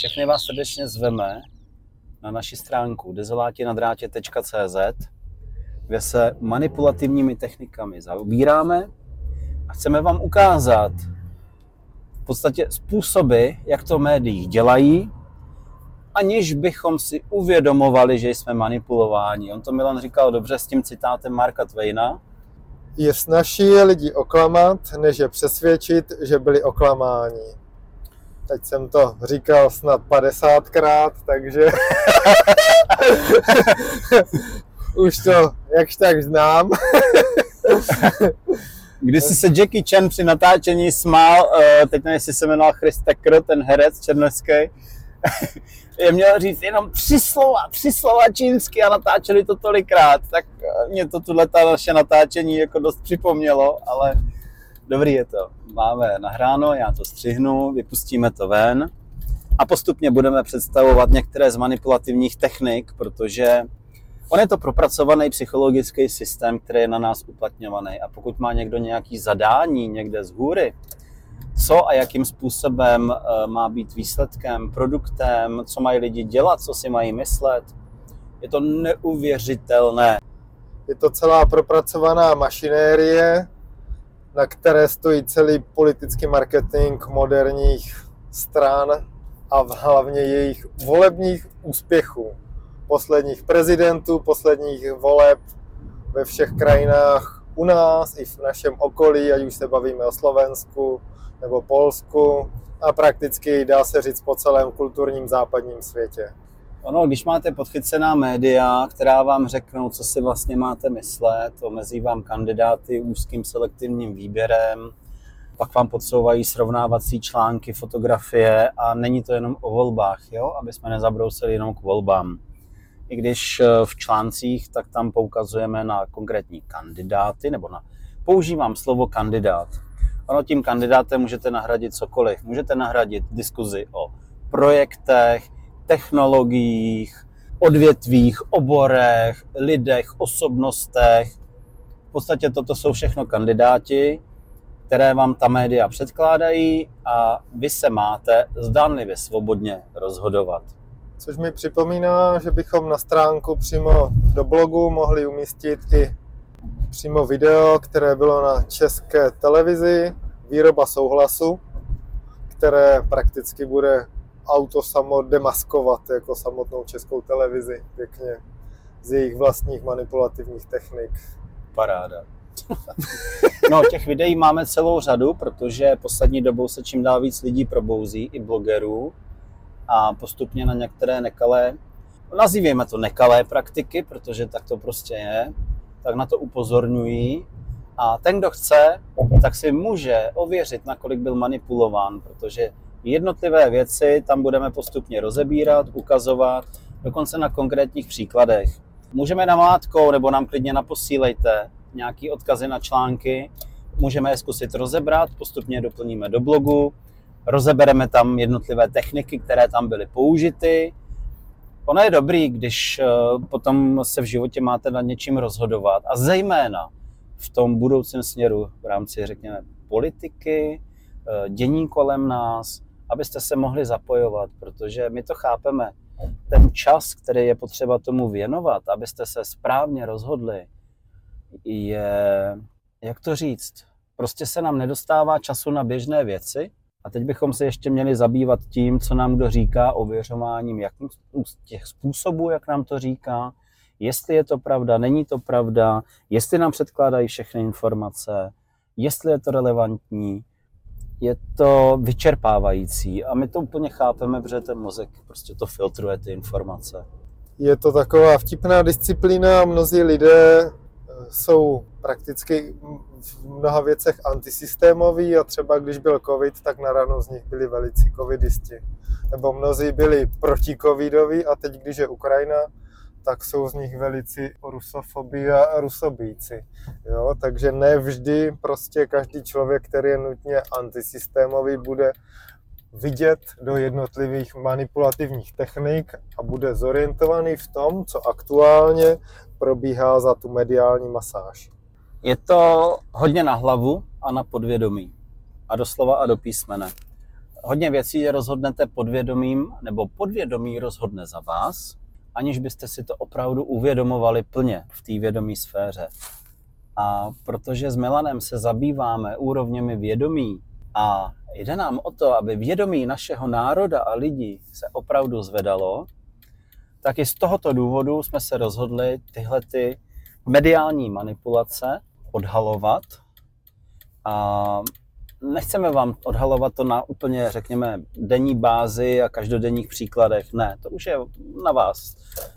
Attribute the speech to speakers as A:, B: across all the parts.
A: Všechny vás srdečně zveme na naši stránku dezolátinadrátě.cz, kde se manipulativními technikami zaobíráme a chceme vám ukázat v podstatě způsoby, jak to médií dělají, aniž bychom si uvědomovali, že jsme manipulováni. On to Milan říkal dobře s tím citátem Marka Twaina.
B: Je snažší lidi oklamat, než je přesvědčit, že byli oklamáni. Teď jsem to říkal snad 50krát, takže už to jakž tak znám.
A: Když si se Jackie Chan při natáčení smál, eh, teď nevím, jestli se jmenoval Chris Tucker, ten herec černoský, je měl říct jenom tři slova, tři slova čínsky a natáčeli to tolikrát, tak eh, mě to tuhle naše natáčení jako dost připomnělo, ale dobrý je to. Máme nahráno, já to střihnu, vypustíme to ven a postupně budeme představovat některé z manipulativních technik, protože on je to propracovaný psychologický systém, který je na nás uplatňovaný. A pokud má někdo nějaký zadání někde z hůry, co a jakým způsobem eh, má být výsledkem, produktem, co mají lidi dělat, co si mají myslet, je to neuvěřitelné.
B: Je to celá propracovaná mašinérie, na které stojí celý politický marketing moderních stran a hlavně jejich volebních úspěchů. Posledních prezidentů, posledních voleb ve všech krajinách u nás i v našem okolí, ať už se bavíme o Slovensku nebo Polsku a prakticky dá se říct po celém kulturním západním světě.
A: Ono, když máte podchycená média, která vám řeknou, co si vlastně máte myslet, omezí vám kandidáty úzkým selektivním výběrem, pak vám podsouvají srovnávací články, fotografie a není to jenom o volbách, jo? aby jsme nezabrousili jenom k volbám. I když eh, v článcích, tak tam poukazujeme na konkrétní kandidáty, nebo na, používám slovo kandidát. Ono tím kandidátem můžete nahradit cokoliv. Můžete nahradit diskuzi o projektech, technologiích, odvětvích, oborech, lidech, osobnostech. V podstatě toto jsou všechno kandidáti, které vám ta média předkládají a vy se máte zdánlivě svobodně rozhodovat.
B: Což mi připomíná, že bychom na stránku přímo do blogu mohli umístit i přímo video, které bylo na české televizi, výroba souhlasu, které prakticky bude auto samo demaskovat jako samotnou českou televizi pěkně z jejich vlastních manipulativních technik.
A: Paráda. no, těch videí máme celou řadu, protože poslední dobou se čím dál víc lidí probouzí, i blogerů, a postupně na některé nekalé, nazýváme to nekalé praktiky, protože tak to prostě je, tak na to upozorňují. A ten, kdo chce, tak si může ověřit, nakolik byl manipulován, protože Jednotlivé věci tam budeme postupně rozebírat, ukazovat, dokonce na konkrétních příkladech. Můžeme namátkou nebo nám klidně naposílejte nějaký odkazy na články, můžeme je zkusit rozebrat, postupně doplníme do blogu, rozebereme tam jednotlivé techniky, které tam byly použity. Ono je dobrý, když eh, potom se v životě máte nad něčím rozhodovat a zejména v tom budoucím směru v rámci, řekněme, politiky, eh, dění kolem nás, abyste se mohli zapojovat, protože my to chápeme. Ten čas, který je potřeba tomu věnovat, abyste se správně rozhodli, je, jak to říct, prostě se nám nedostává času na běžné věci. A teď bychom se ještě měli zabývat tím, co nám kdo říká, ověřováním jak těch způsobů, jak nám to říká, jestli je to pravda, není to pravda, jestli nám předkládají všechny informace, jestli je to relevantní, je to vyčerpávající a my to úplně chápeme, protože ten mozek prostě to filtruje ty informace.
B: Je to taková vtipná disciplína, mnozí lidé eh, jsou prakticky v mnoha věcech antisystémoví a třeba když byl covid, tak na rano z nich byli velicí covidisti. Nebo mnozí byli proti covidoví a teď, když je Ukrajina, tak jsou z nich velici rusofobii a rusobíci. Jo? Takže ne vždy prostě každý člověk, který je nutně antisystémový, bude vidět do jednotlivých manipulativních technik a bude zorientovaný v tom, co aktuálně probíhá za tu mediální masáž.
A: Je to hodně na hlavu a na podvědomí. A doslova a do písmene. hodně věcí rozhodnete podvědomím, nebo podvědomí rozhodne za vás, aniž byste si to opravdu uvědomovali plně v té vědomí sféře. A protože s Milanem se zabýváme úrovněmi vědomí a jde nám o to, aby vědomí našeho národa a lidí se opravdu zvedalo, tak i z tohoto důvodu jsme se rozhodli tyhle ty mediální manipulace odhalovat. A nechceme vám odhalovat to na úplně, řekněme, denní bázi a každodenních příkladech. Ne, to už je na vás.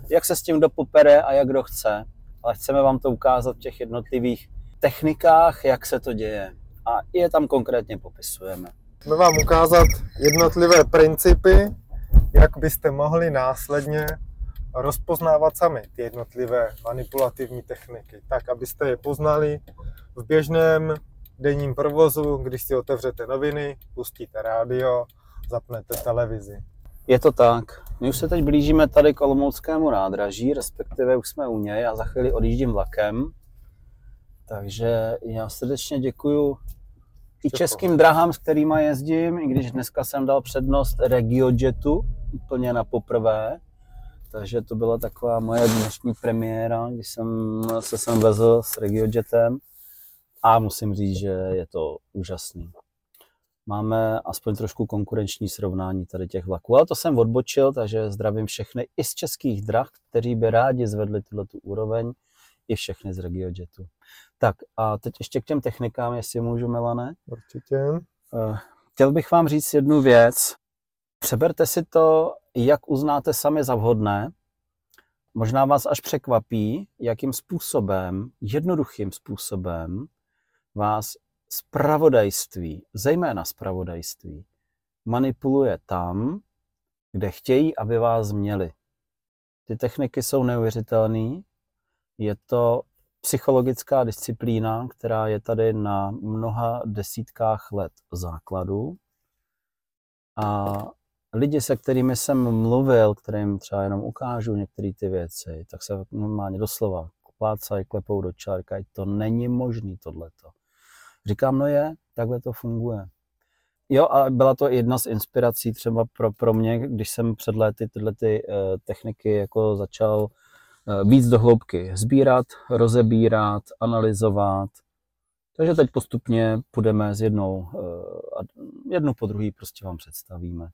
A: Jak se s tím dopopere a jak kdo chce. Ale chceme vám to ukázat v těch jednotlivých technikách, jak se to děje. A je tam konkrétně popisujeme.
B: Chceme vám ukázat jednotlivé principy, jak byste mohli následně rozpoznávat sami ty jednotlivé manipulativní techniky, tak abyste je poznali v běžném denním provozu, když si otevřete noviny, pustíte rádio, zapnete televizi.
A: Je to tak. My už se teď blížíme tady k Olomouckému nádraží, respektive už jsme u něj a za chvíli odjíždím vlakem. Takže já srdečně děkuju i českým drahám, s kterými jezdím, i když dneska jsem dal přednost RegioJetu úplně na poprvé. Takže to byla taková moje dnešní premiéra, když jsem se sem vezl s RegioJetem a musím říct, že je to úžasný. Máme aspoň trošku konkurenční srovnání tady těch vlaků, ale to jsem odbočil, takže zdravím všechny i z českých drah, kteří by rádi zvedli tuto tu úroveň, i všechny z RegioJetu. Tak a teď ještě k těm technikám, jestli můžu, Melane.
B: Určitě.
A: Eh, chtěl bych vám říct jednu věc. Přeberte si to, jak uznáte sami za vhodné. Možná vás až překvapí, jakým způsobem, jednoduchým způsobem, vás spravodajství, zejména spravodajství, manipuluje tam, kde chtějí, aby vás měli. Ty techniky jsou neuvěřitelné. Je to psychologická disciplína, která je tady na mnoha desítkách let základu. A lidi, se kterými jsem mluvil, kterým třeba jenom ukážu některé ty věci, tak se normálně doslova plácají, klepou do čárka, to není možný tohleto. Říkám, no je, takhle to funguje. Jo, a byla to jedna z inspirací třeba pro, pro mě, když jsem před lety tyhle ty, uh, techniky jako začal uh, víc do hloubky sbírat, rozebírat, analyzovat. Takže teď postupně půjdeme s jednou, uh, jednu po druhý prostě vám představíme.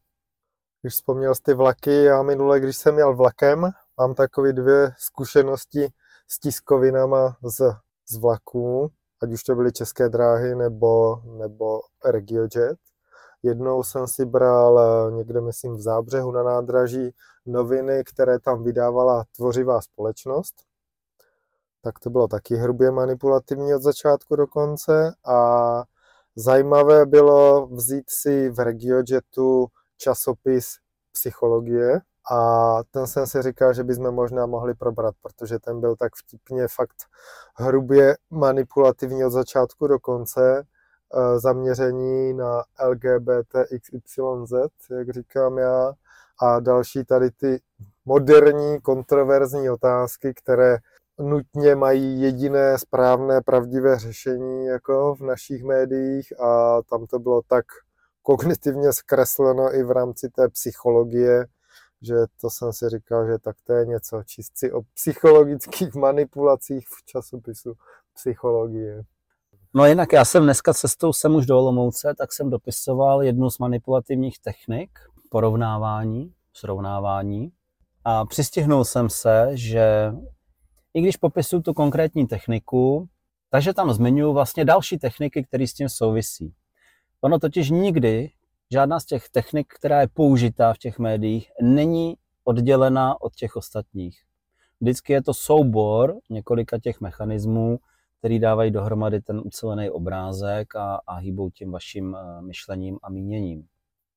B: Když vzpomněl jsi ty vlaky, já minule, když jsem jel vlakem, mám takové dvě zkušenosti s tiskovinama z, z vlaků ať už to byly české dráhy nebo, nebo RegioJet. Jednou jsem si bral eh, někde, myslím, v Zábřehu na nádraží noviny, které tam vydávala tvořivá společnost. Tak to bylo taky hrubě manipulativní od začátku do konce. A zajímavé bylo vzít si v RegioJetu časopis psychologie, a ten jsem si říkal, že bychom možná mohli probrat, protože ten byl tak vtipně fakt hrubě manipulativní od začátku do konce, e, zaměření na LGBTXYZ, jak říkám já, a další tady ty moderní, kontroverzní otázky, které nutně mají jediné správné, pravdivé řešení jako v našich médiích a tam to bylo tak kognitivně zkresleno i v rámci té psychologie, že to jsem si říkal, že tak to je něco čistci o psychologických manipulacích v časopisu psychologie.
A: No jinak já jsem dneska cestou jsem už do Olomouce, tak jsem dopisoval jednu z manipulativních technik, porovnávání, srovnávání. A přistihnul jsem se, že i když popisuju tu konkrétní techniku, takže tam zmiňuji vlastně další techniky, které s tím souvisí. Ono totiž nikdy žádná z těch technik, která je použitá v těch médiích, není oddělená od těch ostatních. Vždycky je to soubor několika těch mechanismů, který dávají dohromady ten ucelený obrázek a, a hýbou tím vaším eh, myšlením a míněním.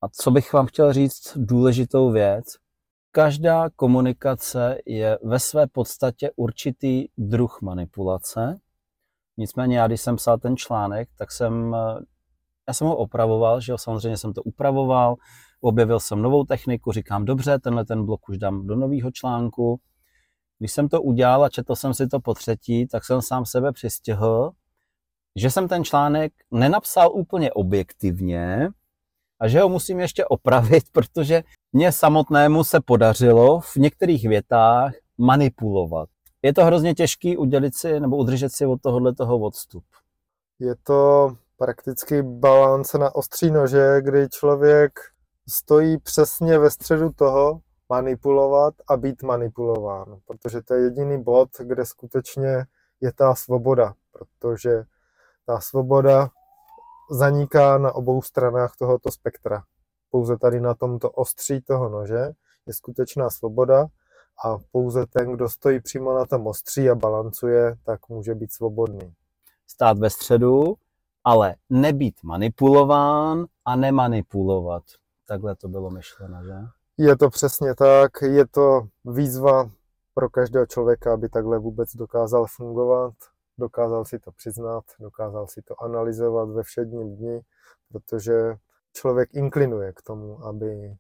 A: A co bych vám chtěl říct důležitou věc, každá komunikace je ve své podstatě určitý druh manipulace. Nicméně já, když jsem psal ten článek, tak jsem eh, já jsem ho opravoval, že jo, samozřejmě jsem to upravoval, objevil jsem novou techniku, říkám, dobře, tenhle ten blok už dám do nového článku. Když jsem to udělal a četl jsem si to po třetí, tak jsem sám sebe přistihl, že jsem ten článek nenapsal úplně objektivně a že ho musím ještě opravit, protože mně samotnému se podařilo v některých větách manipulovat. Je to hrozně těžký udělit si nebo udržet si od tohohle toho odstup.
B: Je to prakticky balance na ostří nože, kdy člověk stojí přesně ve středu toho manipulovat a být manipulován, protože to je jediný bod, kde skutečně je ta svoboda, protože ta svoboda zaniká na obou stranách tohoto spektra. Pouze tady na tomto ostří toho nože je skutečná svoboda a pouze ten, kdo stojí přímo na tom ostří a balancuje, tak může být svobodný.
A: Stát ve středu, ale nebýt manipulován a nemanipulovat. Takhle to bylo myšleno, že?
B: Je to přesně tak, je to výzva pro každého člověka, aby takhle vůbec dokázal fungovat, dokázal si to přiznat, dokázal si to analyzovat ve všedním dni, protože člověk inklinuje k tomu, aby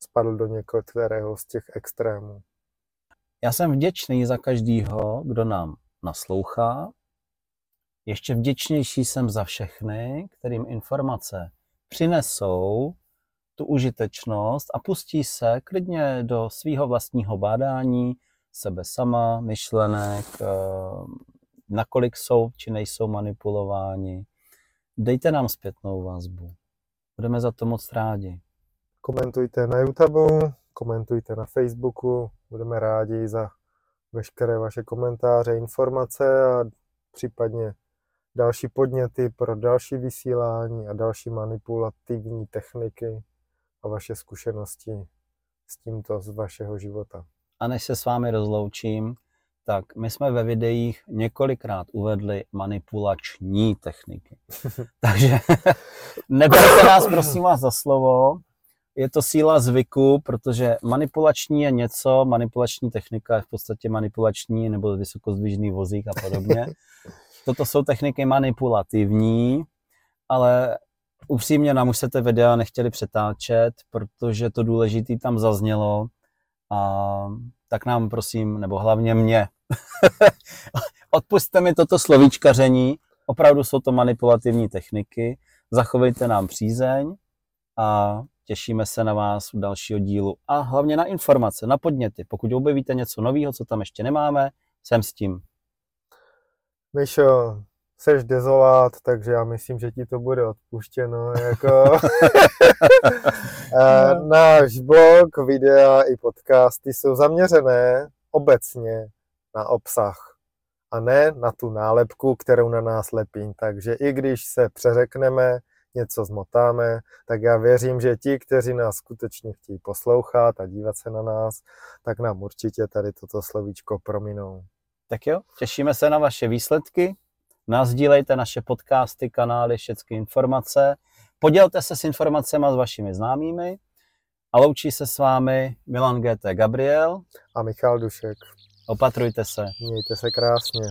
B: spadl do některého z těch extrémů.
A: Já jsem vděčný za každýho, kdo nám naslouchá. Ještě vděčnější jsem za všechny, kterým informace přinesou tu užitečnost a pustí se klidně do svého vlastního bádání, sebe sama, myšlenek, eh, nakolik jsou či nejsou manipulováni. Dejte nám zpětnou vazbu. Budeme za to moc rádi.
B: Komentujte na YouTube, komentujte na Facebooku, budeme rádi za veškeré vaše komentáře, informace a případně další podněty pro další vysílání a další manipulativní techniky a vaše zkušenosti s tímto z vašeho života.
A: A než se s vámi rozloučím, tak my jsme ve videích několikrát uvedli manipulační techniky. Takže neberte nás prosím vás za slovo, je to síla zvyku, protože manipulační je něco, manipulační technika je v podstatě manipulační nebo vysokozdvižný vozík a podobně. Toto jsou techniky manipulativní, ale upřímně nám už se ty videa nechtěli přetáčet, protože to důležité tam zaznělo a tak nám prosím, nebo hlavně mě, odpustte mi toto slovíčkaření, opravdu jsou to manipulativní techniky, zachovejte nám přízeň a těšíme se na vás u dalšího dílu a hlavně na informace, na podněty. Pokud objevíte něco nového, co tam ještě nemáme, jsem s tím.
B: Myšo, seš dezolát, takže já myslím, že ti to bude odpuštěno. Jako... Náš blog, videa i podcasty jsou zaměřené obecně na obsah a ne na tu nálepku, kterou na nás lepí. Takže i když se přeřekneme, něco zmotáme, tak já věřím, že ti, kteří nás skutečně chtějí poslouchat a dívat se na nás, tak nám určitě tady toto slovíčko prominou.
A: Tak jo, těšíme se na vaše výsledky. Nazdílejte naše podcasty, kanály, všechny informace. Podělte se s informacemi s vašimi známými. A loučí se s vámi Milan GT Gabriel
B: a Michal Dušek.
A: Opatrujte se.
B: Mějte se krásně.